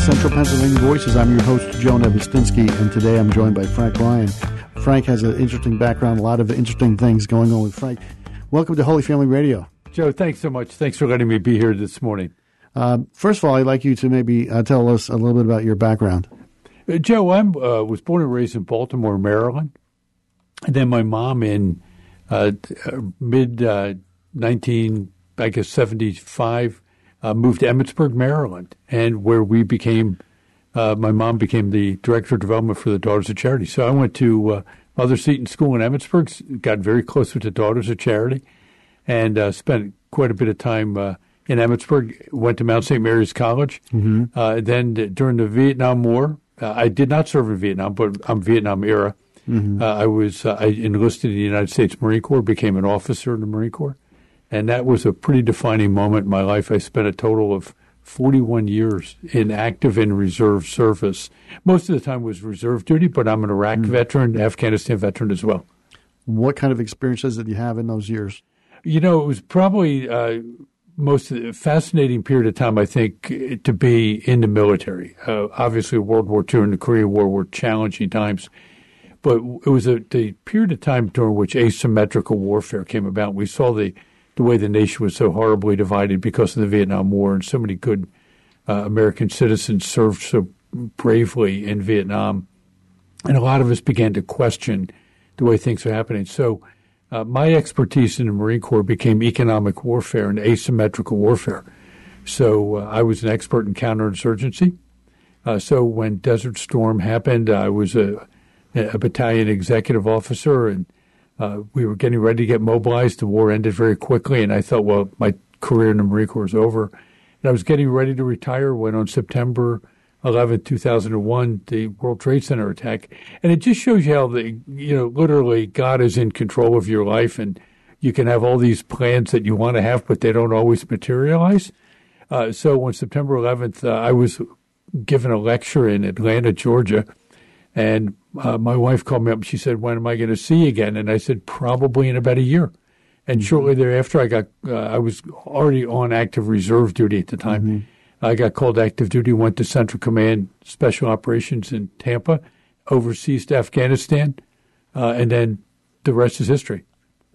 Central Pennsylvania Voices. I'm your host, Joe Nebistinsky, and today I'm joined by Frank Ryan. Frank has an interesting background, a lot of interesting things going on with Frank. Welcome to Holy Family Radio. Joe, thanks so much. Thanks for letting me be here this morning. Uh, first of all, I'd like you to maybe uh, tell us a little bit about your background. Uh, Joe, I uh, was born and raised in Baltimore, Maryland. And then my mom in uh, mid 19, I guess, 75, moved to Emmitsburg, Maryland, and where we became, my mom became the director of development for the Daughters of Charity. So I went to Mother Seton School in Emmitsburg, got very close with the Daughters of Charity, and spent quite a bit of time in Emmitsburg, went to Mount St. Mary's College. Mm-hmm. Uh, then during the Vietnam War, uh, I did not serve in Vietnam, but I'm Vietnam era. Mm-hmm. Uh, I was uh, I enlisted in the United States Marine Corps, became an officer in the Marine Corps, and that was a pretty defining moment in my life. I spent a total of 41 years in active and reserve service. Most of the time was reserve duty, but I'm an Iraq Mm-hmm. veteran, Afghanistan veteran as well. What kind of experiences did you have in those years? You know, it was probably uh, most fascinating period of time, I think, to be in the military. Uh, obviously, World War II and the Korean War were challenging times, but it was a the period of time during which asymmetrical warfare came about. We saw the the way the nation was so horribly divided because of the Vietnam War, and so many good uh, American citizens served so bravely in Vietnam, and a lot of us began to question the way things are happening. So uh, my expertise in the Marine Corps became economic warfare and asymmetrical warfare. So uh, I was an expert in counterinsurgency. Uh, so when Desert Storm happened, I was a, a battalion executive officer, and uh, we were getting ready to get mobilized. The war ended very quickly, and I thought, well, my career in the Marine Corps is over. And I was getting ready to retire when on September 11, 2001, the World Trade Center attack. And it just shows you how the, you know, literally God is in control of your life and you can have all these plans that you want to have, but they don't always materialize. Uh, so on September 11th, uh, I was given a lecture in Atlanta, Georgia, and uh, my wife called me up and she said, when am I going to see you again? And I said, probably in about a year. And shortly thereafter, I got, uh, I was already on active reserve duty at the time. Mm-hmm. I got called active duty, went to Central Command Special Operations in Tampa, overseas to Afghanistan, uh, and then the rest is history.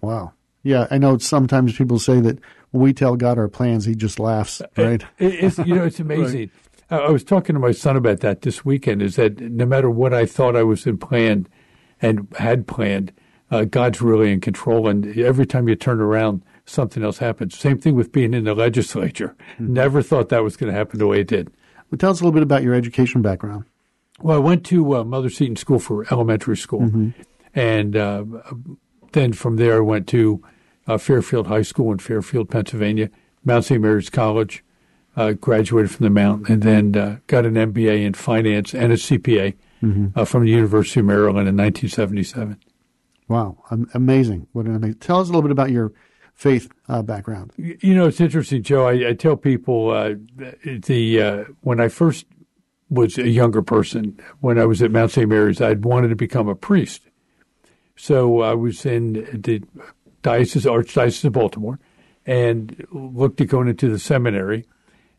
Wow. Yeah, I know sometimes people say that when we tell God our plans, He just laughs, right? It, it's, you know, it's amazing. I, I was talking to my son about that this weekend. Is that no matter what I thought I was in planned and had planned, uh, God's really in control. And every time you turn around, something else happens. Same thing with being in the legislature. Never thought that was going to happen the way it did. Well, tell us a little bit about your education background. Well, I went to uh, Mother Seton School for elementary school, and uh, then from there I went to uh, Fairfield High School in Fairfield, Pennsylvania, Mount St. Mary's College. Uh, graduated from the Mount, and then uh, got an MBA in finance and a CPA uh, from the University of Maryland in 1977. Wow, amazing! What an amazing. Tell us a little bit about your faith uh, background. You know, it's interesting, Joe. I, I tell people uh, the uh, when I first was a younger person, when I was at Mount St. Mary's, I'd wanted to become a priest. So I was in the diocese, archdiocese of Baltimore, and looked at going into the seminary.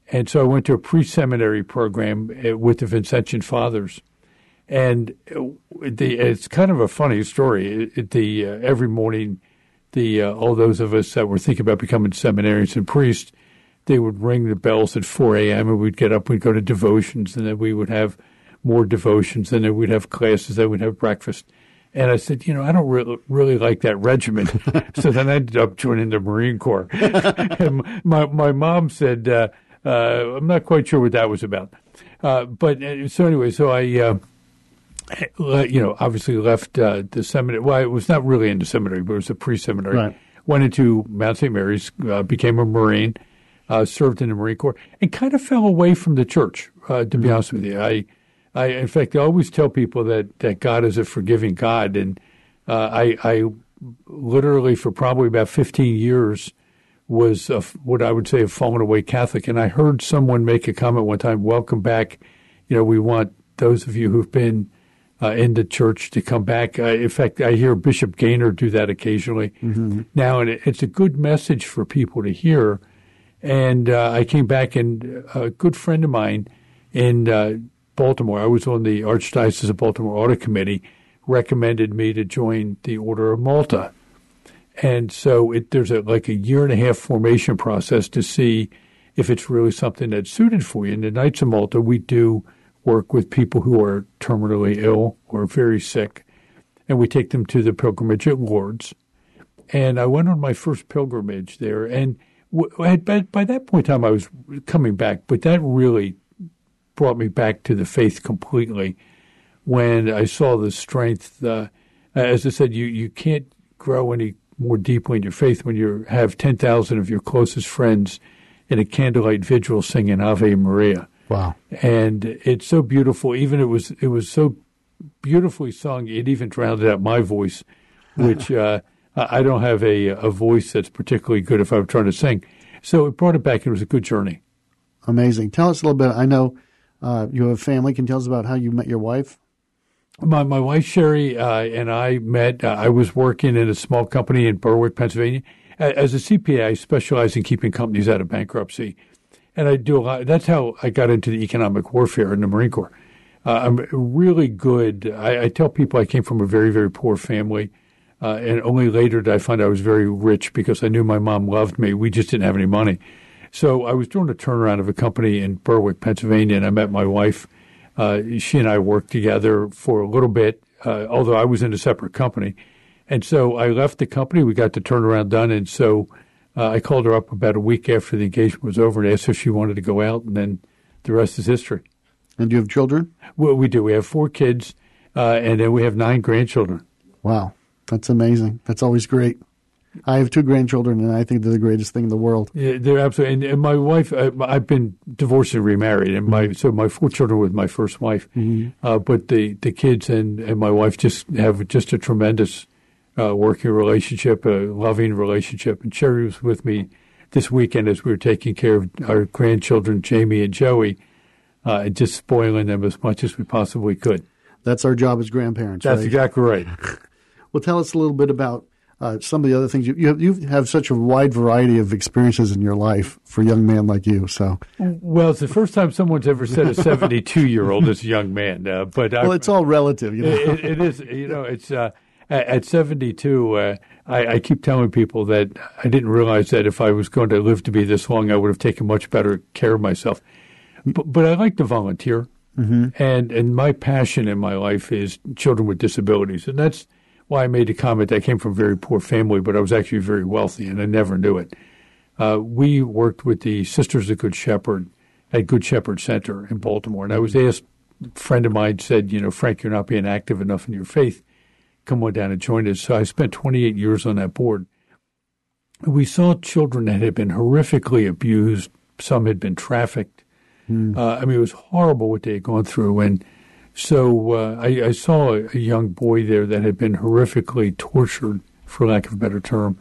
And so I went to a pre-seminary program uh, with the Vincentian Fathers. And the, it's kind of a funny story. It- the uh, every morning, the uh, all those of us that were thinking about becoming seminarians and priests, they would ring the bells at 4 a.m. and we'd get up, we'd go to devotions, and then we would have more devotions, and then we'd have classes, then we'd have breakfast. And I said, you know, I don't really, really like that regimen. so then I ended up joining the Marine Corps. and my, my mom said, uh, uh, I'm not quite sure what that was about. Uh, but uh, so anyway, so I, uh, you know, obviously left uh, the seminary. Well, it was not really in the seminary, but it was a pre-seminary. Right. Went into Mount St. Mary's, uh, became a Marine, uh, served in the Marine Corps, and kind of fell away from the church. Uh, to be honest with you, I, I, in fact, I always tell people that that God is a forgiving God, and uh, I, I literally for probably about 15 years was a, what I would say a fallen away Catholic. And I heard someone make a comment one time, welcome back. You know, we want those of you who've been uh, in the church to come back. Uh, in fact, I hear Bishop Gainer do that occasionally now, and it, it's a good message for people to hear. And uh, I came back, and a good friend of mine in uh, Baltimore. I was on the Archdiocese of Baltimore Audit Committee, recommended me to join the Order of Malta. And so it, there's a, like a year and a half formation process to see if it's really something that's suited for you. In the Knights of Malta, we do work with people who are terminally ill or very sick, and we take them to the pilgrimage at Lourdes. And I went on my first pilgrimage there, and by, by that point in time, I was coming back, but that really brought me back to the faith completely when I saw the strength. Uh, as I said, you, you can't grow any more deeply in your faith when you have 10,000 of your closest friends in a candlelight vigil singing Ave Maria. Wow. And it's so beautiful. Even it was, it was so beautifully sung. It even drowned out my voice, which, uh, I don't have a, a voice that's particularly good if I'm trying to sing. So it brought it back. It was a good journey. Amazing. Tell us a little bit. I know uh, you have a family. Can you tell us about how you met your wife? My my wife Sherry uh, and I met. Uh, I was working in a small company in Berwick, Pennsylvania. As a CPA, I specialize in keeping companies out of bankruptcy, and I do a lot. That's how I got into the economic warfare in the Marine Corps. Uh, I'm really good. I, I, tell people I came from a very very poor family, uh, and only later did I find I was very rich because I knew my mom loved me. We just didn't have any money. So I was doing a turnaround of a company in Berwick, Pennsylvania, and I met my wife uh, she and I worked together for a little bit, uh, although I was in a separate company. And so I left the company. We got the turnaround done. And so uh, I called her up about a week after the engagement was over and asked if she wanted to go out. And then the rest is history. And do you have children? Well, we do. We have four kids, uh, and then we have nine grandchildren. Wow. That's amazing. That's always great. I have two grandchildren, and I think they're the greatest thing in the world. Yeah, they're absolutely. And, and my wife, I, have been divorced and remarried, and my so my four children with my first wife. Mm-hmm. Uh, but the the kids and, and my wife just have just a tremendous uh, working relationship, a loving relationship. And Sherry was with me this weekend as we were taking care of our grandchildren, Jamie and Joey, uh, and just spoiling them as much as we possibly could. That's our job as grandparents. That's right? exactly right. well, tell us a little bit about uh, some of the other things you you have, you have, such a wide variety of experiences in your life for a young man like you. So, well, it's the first time someone's ever said a seventy-two year old is a young man. Uh, but well, I, it's all relative. You know? it, it is. You know, it's uh, at seventy-two. Uh, I, I, keep telling people that I didn't realize that if I was going to live to be this long, I would have taken much better care of myself. But, but I like to volunteer. Mm-hmm. And and my passion in my life is children with disabilities, and that's why I made the comment I came from a very poor family, but I was actually very wealthy, and I never knew it. Uh, we worked with the Sisters of Good Shepherd at Good Shepherd Center in Baltimore, and I was asked. A friend of mine said, "You know, Frank, you're not being active enough in your faith. Come on down and join us." So I spent 28 years on that board. We saw children that had been horrifically abused. Some had been trafficked. Hmm. Uh, I mean, it was horrible what they had gone through, and so uh, I, I, saw a, a, young boy there that had been horrifically tortured, for lack of a better term,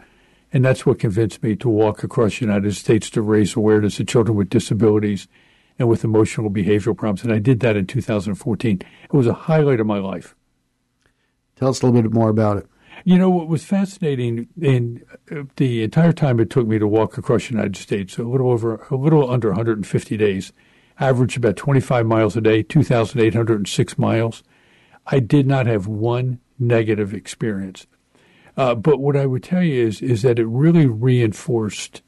and that's what convinced me to walk across the United States to raise awareness of children with disabilities and with emotional behavioral problems. And I did that in 2014. It was a highlight of my life. Tell us a little bit more about it. You know, what was fascinating in uh, the entire time it took me to walk across the United States, a little over, a little under 150 days, averaged about 25 miles a day, 2,806 miles. I did not have one negative experience. Uh, but what I would tell you is, is that it really reinforced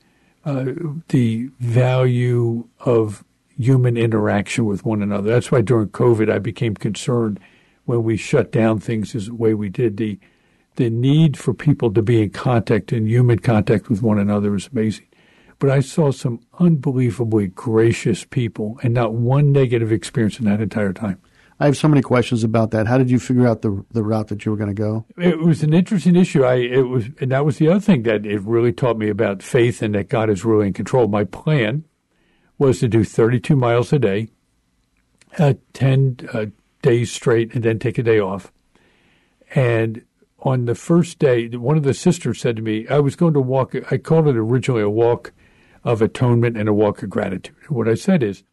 uh, the value of human interaction with one another. That's why during COVID I became concerned when we shut down things as the way we did. The the need for people to be in contact in human contact with one another is amazing but I saw some unbelievably gracious people and not one negative experience in that entire time. I have so many questions about that. How did you figure out the the route that you were going to go? It was an interesting issue. I it was, and that was the other thing that it really taught me about faith and that God is really in control. My plan was to do 32 miles a day, uh, 10 uh, days straight, and then take a day off. And on the first day, one of the sisters said to me, "I was going to walk." I called it originally a walk of atonement and a walk of gratitude. what I said is,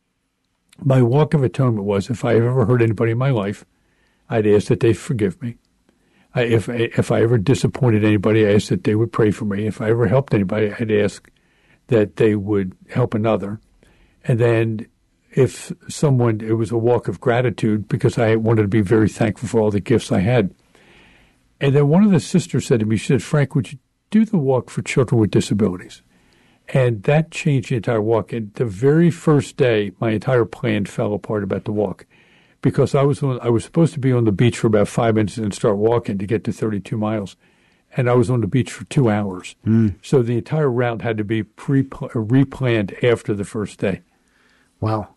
my walk of atonement was if I ever hurt anybody in my life, I'd ask that they forgive me. I, if if I ever disappointed anybody, I asked that they would pray for me. If I ever helped anybody, I'd ask that they would help another. And then if someone, it was a walk of gratitude because I wanted to be very thankful for all the gifts I had. And then one of the sisters said to me, she said, Frank, would you do the walk for children with disabilities? And that changed the entire walk. And the very first day, my entire plan fell apart about the walk because I was on, I was supposed to be on the beach for about five minutes and start walking to get to 32 miles. And I was on the beach for two hours. Mm. So the entire route had to be pre replanned after the first day. Wow.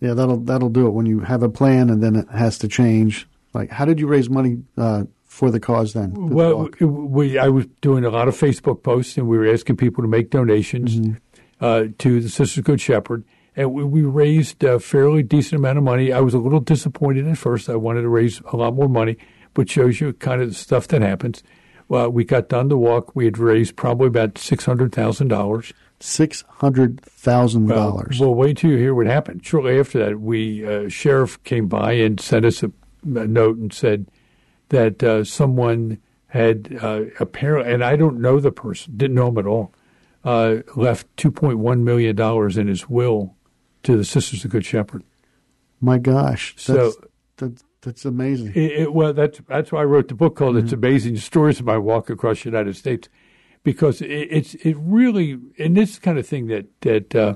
Yeah, that'll that'll do it when you have a plan and then it has to change. Like, how did you raise money uh, for the cause then? Well, the we I was doing a lot of Facebook posts and we were asking people to make donations mm-hmm. uh, to the Sisters of Good Shepherd, and we, we, raised a fairly decent amount of money. I was a little disappointed at first. I wanted to raise a lot more money, but shows you kind of the stuff that happens. Well, we got done the walk. We had raised probably about six hundred thousand dollars six hundred thousand dollars. Well, wait till you hear what happened. Shortly after that, we uh, sheriff came by and sent us a, a note and said that uh, someone had uh, apparently, and I don't know the person, didn't know him at all, uh, left two point one million dollars in his will to the Sisters of Good Shepherd. My gosh! That's, so. That's, that's amazing. It, it, well, that's that's why I wrote the book called mm-hmm. "It's Amazing Stories of My Walk Across the United States." because it, it's it really and this kind of thing that that uh,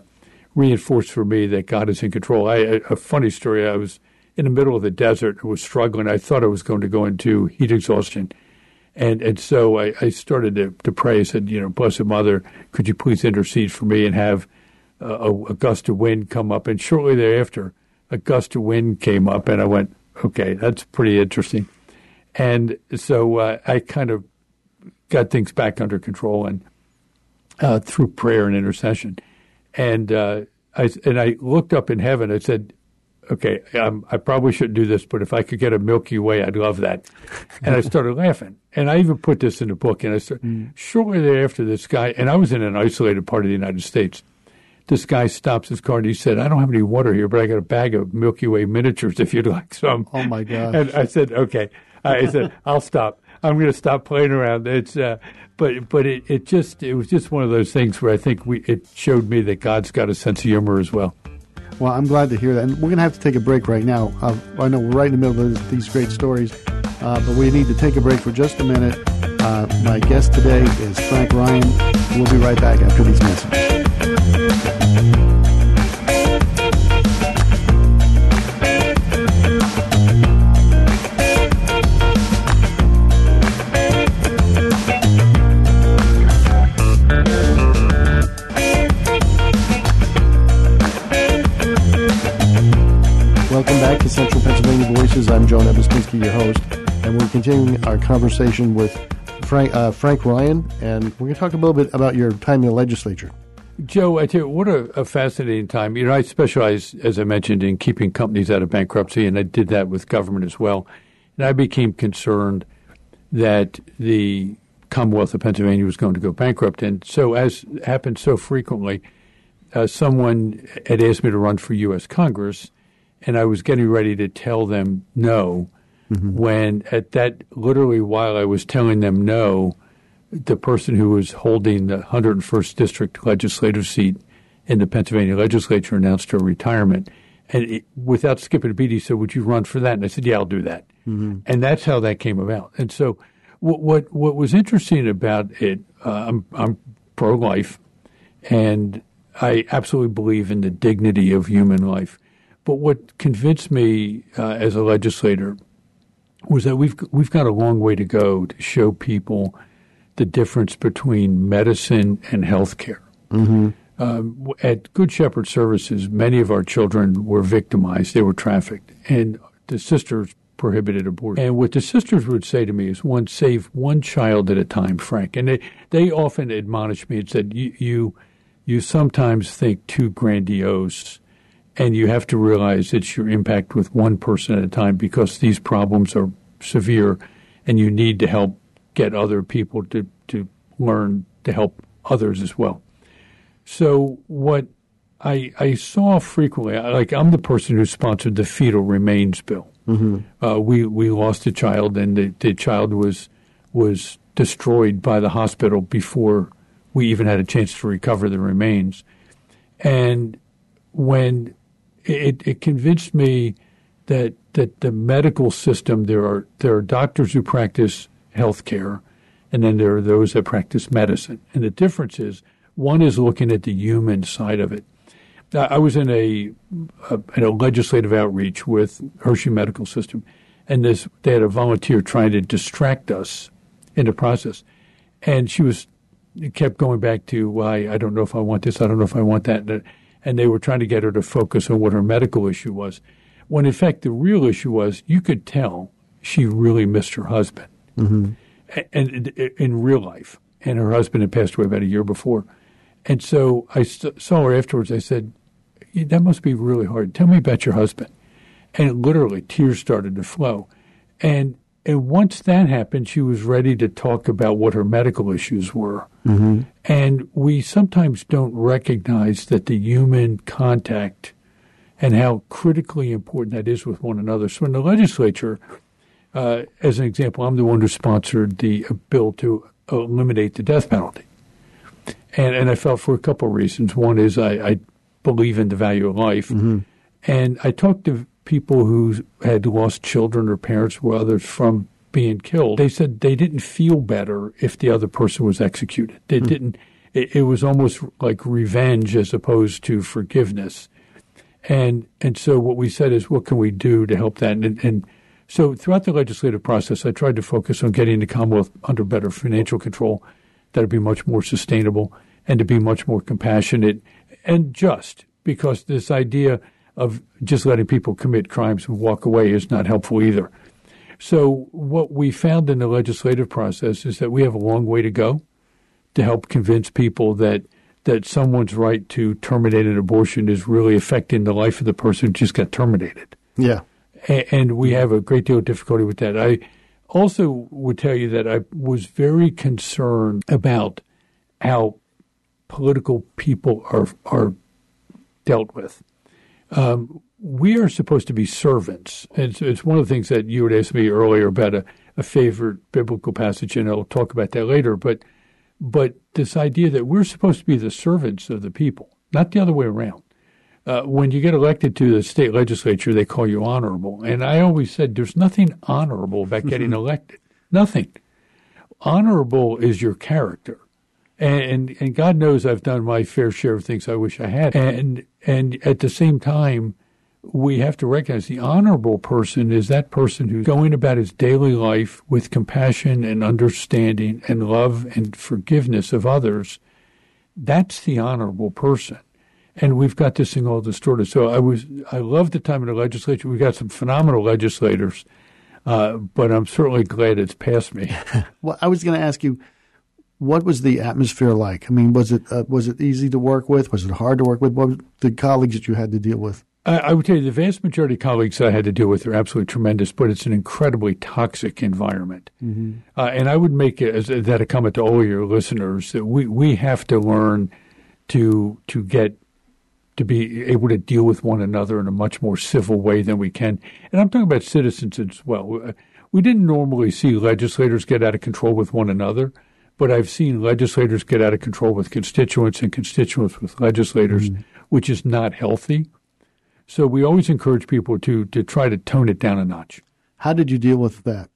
reinforced for me that God is in control. I, a funny story. I was in the middle of the desert. I was struggling. I thought I was going to go into heat exhaustion. And and so I, I started to, to pray. I said, you know, Blessed Mother, could you please intercede for me and have uh, a, a gust of wind come up? And shortly thereafter, a gust of wind came up, and I went, okay, that's pretty interesting. And so uh, I kind of got things back under control and uh, through prayer and intercession. And uh, I and I looked up in heaven. I said, "Okay, um, I probably shouldn't do this, but if I could get a Milky Way, I'd love that." And I started laughing. And I even put this in the book. And I started, mm. shortly thereafter, this guy and I was in an isolated part of the United States. This guy stops his car and he said, "I don't have any water here, but I got a bag of Milky Way miniatures if you'd like some." Oh my god! And I said, "Okay." I said, "I'll stop." I'm going to stop playing around. It's, uh, but but it, it just it was just one of those things where I think we it showed me that God's got a sense of humor as well. Well, I'm glad to hear that. And we're going to have to take a break right now. Uh, I know we're right in the middle of these great stories, uh, but we need to take a break for just a minute. Uh, my guest today is Frank Ryan. We'll be right back after these messages. To Central Pennsylvania Voices. I'm Joe Nebistinsky, your host, and we're continuing our conversation with Frank, uh, Frank Ryan, and we're going to talk a little bit about your time in the legislature. Joe, I tell you, what a, a, fascinating time. You know, I specialize, as I mentioned, in keeping companies out of bankruptcy, and I did that with government as well. And I became concerned that the Commonwealth of Pennsylvania was going to go bankrupt. And so, as happens so frequently, uh, someone had asked me to run for U.S. Congress, and I was getting ready to tell them no. Mm-hmm. When at that, literally while I was telling them no, the person who was holding the 101st District legislative seat in the Pennsylvania legislature announced her retirement. And it, without skipping a beat, he said, Would you run for that? And I said, Yeah, I'll do that. Mm-hmm. And that's how that came about. And so, what what, what was interesting about it, uh, I'm, I'm pro life, and I absolutely believe in the dignity of human life. But what convinced me uh, as a legislator was that we've we've got a long way to go to show people the difference between medicine and healthcare. Mm-hmm. Um, at Good Shepherd Services, many of our children were victimized; they were trafficked, and the sisters prohibited abortion. And what the sisters would say to me is, "One save one child at a time, Frank." And they they often admonished me and said, "You you, you sometimes think too grandiose." And you have to realize it's your impact with one person at a time because these problems are severe and you need to help get other people to, to learn to help others as well. So what I, I saw frequently, like I'm the person who sponsored the fetal remains bill. Mm-hmm. Uh, we we lost a child, and the, the child was was destroyed by the hospital before we even had a chance to recover the remains. And when it, it convinced me that that the medical system there are there are doctors who practice healthcare, and then there are those that practice medicine, and the difference is one is looking at the human side of it. I was in a, a, in a legislative outreach with Hershey Medical System, and this they had a volunteer trying to distract us in the process, and she was kept going back to why I don't know if I want this, I don't know if I want that, and they were trying to get her to focus on what her medical issue was, when in fact the real issue was you could tell she really missed her husband, mm-hmm. and, and in real life, and her husband had passed away about a year before. And so I saw her afterwards. I said, That must be really hard. Tell me about your husband. And literally, tears started to flow. And and once that happened, she was ready to talk about what her medical issues were. Mm-hmm. And we sometimes don't recognize that the human contact and how critically important that is with one another. So in the legislature, uh, as an example, I'm the one who sponsored the bill to eliminate the death penalty. And, and I felt for a couple of reasons. One is I, I believe in the value of life. Mm-hmm. And I talked to people who had lost children or parents or others from being killed, they said they didn't feel better if the other person was executed. They mm. didn't. It, it, was almost like revenge as opposed to forgiveness. And and so what we said is, what can we do to help that? And, and so throughout the legislative process, I tried to focus on getting the Commonwealth under better financial control, that would be much more sustainable, and to be much more compassionate and just. Because this idea of just letting people commit crimes and walk away is not helpful either. So, what we found in the legislative process is that we have a long way to go to help convince people that that someone's right to terminate an abortion is really affecting the life of the person who just got terminated. Yeah. And we have a great deal of difficulty with that. I also would tell you that I was very concerned about how political people are are dealt with. Um, we are supposed to be servants. It's, it's one of the things that you had asked me earlier about a, a favorite biblical passage, and I'll talk about that later. But but this idea that we're supposed to be the servants of the people, not the other way around. Uh, when you get elected to the state legislature, they call you honorable. And I always said there's nothing honorable about getting elected. Nothing. Honorable is your character. And, and God knows I've done my fair share of things I wish I had. And and at the same time, we have to recognize the honorable person is that person who's going about his daily life with compassion and understanding and love and forgiveness of others. That's the honorable person. And we've got this thing all distorted. So I was, I love the time in the legislature. We've got some phenomenal legislators, uh, but I'm certainly glad it's passed me. well, I was going to ask you, what was the atmosphere like? I mean, was it uh, was it easy to work with? Was it hard to work with? What the colleagues that you had to deal with? I would tell you the vast majority of colleagues I had to deal with are absolutely tremendous, but it's an incredibly toxic environment. Mm-hmm. Uh, and I would make it, as, that a comment to all your listeners that we, we have to learn to to get to be able to deal with one another in a much more civil way than we can. And I'm talking about citizens as well. We didn't normally see legislators get out of control with one another, but I've seen legislators get out of control with constituents and constituents with legislators, mm-hmm. which is not healthy. So we always encourage people to to try to tone it down a notch. How did you deal with that?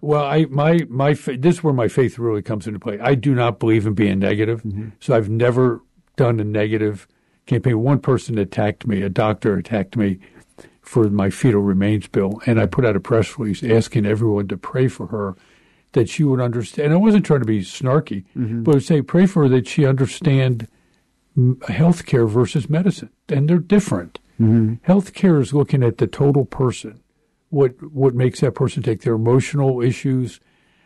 Well, I my my this is where my faith really comes into play. I do not believe in being negative, mm-hmm. so I've never done a negative campaign. One person attacked me, a doctor attacked me for my fetal remains bill, and I put out a press release asking everyone to pray for her that she would understand. And I wasn't trying to be snarky, mm-hmm. but I would say pray for her that she understand health care versus medicine, and they're different. Mm-hmm. Healthcare is looking at the total person, what what makes that person take their emotional issues.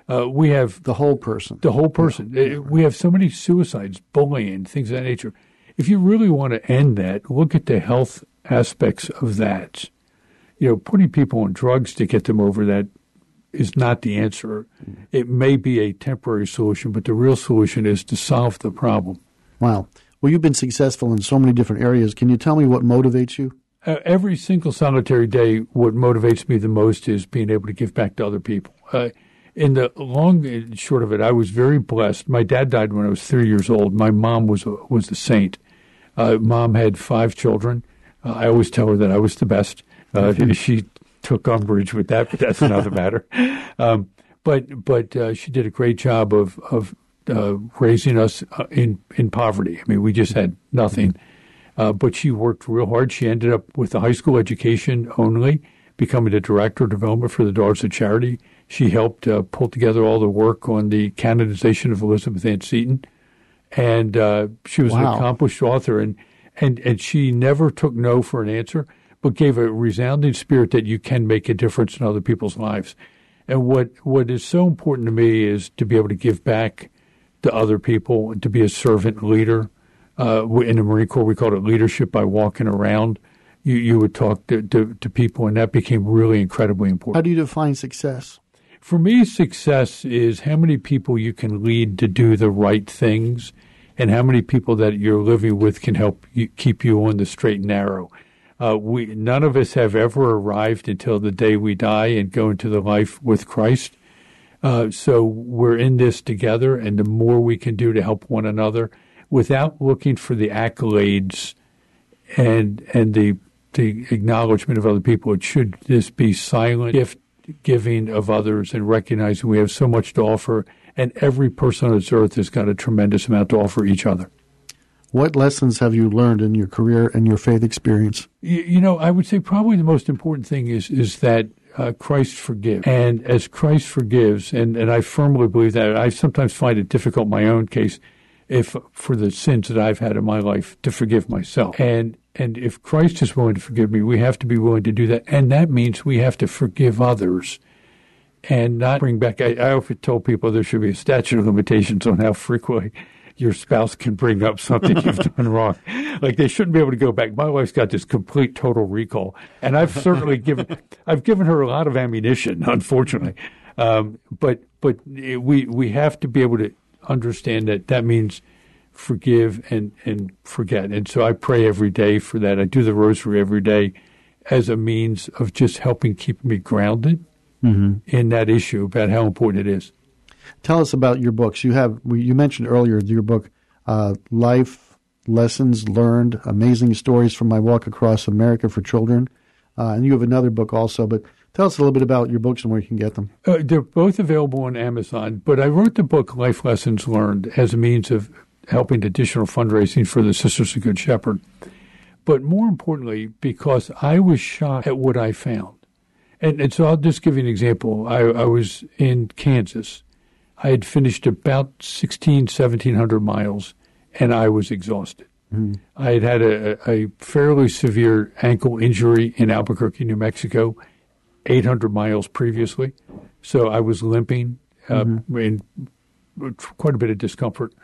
Uh, we have the whole person. The whole person. Yeah. Uh, we have so many suicides, bullying, things of that nature. If you really want to end that, look at the health aspects of that. You know, putting people on drugs to get them over that is not the answer. It may be a temporary solution, but the real solution is to solve the problem. Wow. Well, you've been successful in so many different areas. Can you tell me what motivates you? Uh, every single solitary day, what motivates me the most is being able to give back to other people. Uh, in the long and short of it, I was very blessed. My dad died when I was three years old. My mom was a, was a saint. Uh, mom had five children. Uh, I always tell her that I was the best. Uh, she took umbrage with that, but that's another matter. Um, but but uh, she did a great job of of uh, raising us uh, in in poverty. I mean, we just had nothing. Uh, but she worked real hard. She ended up with a high school education only, becoming the director of development for the Daughters of Charity. She helped uh, pull together all the work on the canonization of Elizabeth Ann Seton, and uh, she was Wow. an accomplished author. and and and she never took no for an answer, but gave a resounding spirit that you can make a difference in other people's lives. And what what is so important to me is to be able to give back to other people and to be a servant leader. Uh, in the Marine Corps, we called it leadership by walking around. You you would talk to, to, to people, and that became really incredibly important. How do you define success? For me, success is how many people you can lead to do the right things, and how many people that you're living with can help you, keep you on the straight and narrow. Uh, we none of us have ever arrived until the day we die and go into the life with Christ. Uh, so we're in this together, and the more we can do to help one another, without looking for the accolades and and the the acknowledgement of other people, it should just be silent gift giving of others and recognizing we have so much to offer, and every person on this earth has got a tremendous amount to offer each other. What lessons have you learned in your career and your faith experience? You, you know, I would say probably the most important thing is is that uh, Christ forgives, and as Christ forgives, and and I firmly believe that. I sometimes find it difficult in my own case, if for the sins that I've had in my life to forgive myself, and and if Christ is willing to forgive me, we have to be willing to do that, and that means we have to forgive others. And not bring back. I, I often tell people there should be a statute of limitations on how frequently your spouse can bring up something you've done wrong. Like they shouldn't be able to go back. My wife's got this complete total recall, and I've certainly given I've given her a lot of ammunition, unfortunately. Um, but but we we have to be able to understand that that means forgive and and forget. And so I pray every day for that. I do the rosary every day as a means of just helping keep me grounded in that issue about how important it is. Tell us about your books. You have you mentioned earlier your book, uh, Life Lessons Learned: Amazing Stories from My Walk Across America for Children, uh, and you have another book also. But tell us a little bit about your books and where you can get them. Uh, they're both available on Amazon, but I wrote the book Life Lessons Learned as a means of helping additional fundraising for the Sisters of Good Shepherd. But more importantly, because I was shocked at what I found. And, and so I'll just give you an example. I, I was in Kansas. I had finished about 16, 1700 miles, and I was exhausted. I had had a, a fairly severe ankle injury in Albuquerque, New Mexico, 800 miles previously. So I was limping uh, in quite a bit of discomfort.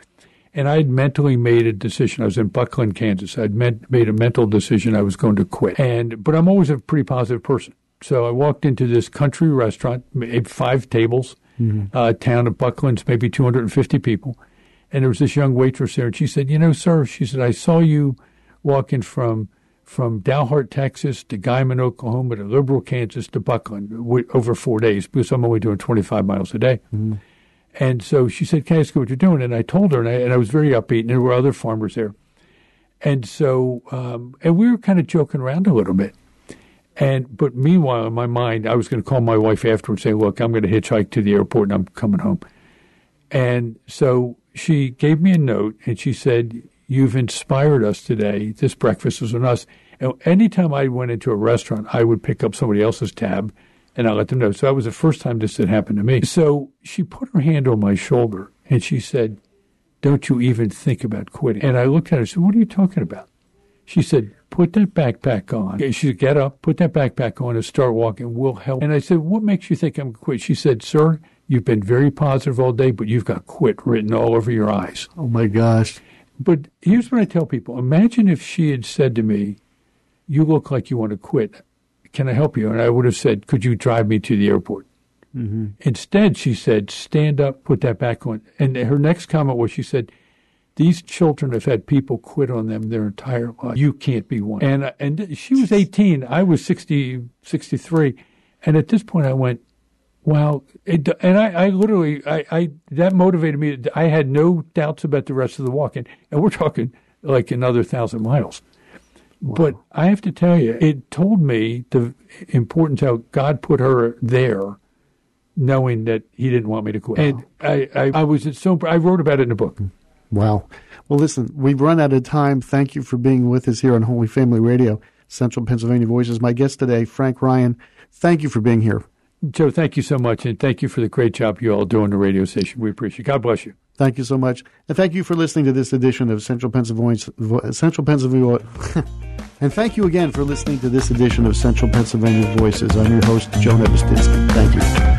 And I had mentally made a decision. I was in Bucklin, Kansas. I'd meant, made a mental decision I was going to quit. And but I'm always a pretty positive person. So I walked into this country restaurant, five tables, uh, town of Bucklin's maybe 250 people. And there was this young waitress there, and she said, "You know, sir," she said, "I saw you walking from from Dalhart, Texas, to Guymon, Oklahoma, to Liberal, Kansas, to Buckland wi- over four days because I'm only doing 25 miles a day." And so she said, "Can I ask you what you're doing?" And I told her, and I, and I was very upbeat, and there were other farmers there. And so, um, and we were kind of joking around a little bit. And but meanwhile, in my mind, I was going to call my wife afterwards and say, "Look, I'm going to hitchhike to the airport, and I'm coming home." And so she gave me a note, and she said, "You've inspired us today. This breakfast was on us." And anytime I went into a restaurant, I would pick up somebody else's tab, and I let them know. So that was the first time this had happened to me. So she put her hand on my shoulder, and she said, "Don't you even think about quitting?" And I looked at her and said, "What are you talking about?" She said, put that backpack on. She said, get up, put that backpack on and start walking. We'll help. And I said, what makes you think I'm going to quit? She said, sir, you've been very positive all day, but you've got quit written all over your eyes. Oh my gosh! But here's what I tell people. Imagine if she had said to me, you look like you want to quit. Can I help you? And I would have said, could you drive me to the airport? Mm-hmm. Instead, she said, stand up, put that back on. And her next comment was, she said, these children have had people quit on them their entire life. You can't be one. And uh, and she was 18. I was 60, 63. And at this point, I went, wow. It, and I, I literally, I, I, that motivated me. I had no doubts about the rest of the walk. And, and we're talking like another thousand miles. But I have to tell you, it told me the importance how God put her there, knowing that He didn't want me to quit. And I, I, I was so I wrote about it in a book. Mm. Wow. Well, listen, we've run out of time. Thank you for being with us here on Holy Family Radio, Central Pennsylvania Voices. My guest today, Frank Ryan. Thank you for being here. Joe, thank you so much, and thank you for the great job you all do on the radio station. We appreciate it. God bless you. Thank you so much. And thank you for listening to this edition of Central Pennsylvania. Voices, Central Pennsylvania. and thank you again for listening to this edition of Central Pennsylvania Voices. I'm your host, Joe Nebistinsky. Thank you.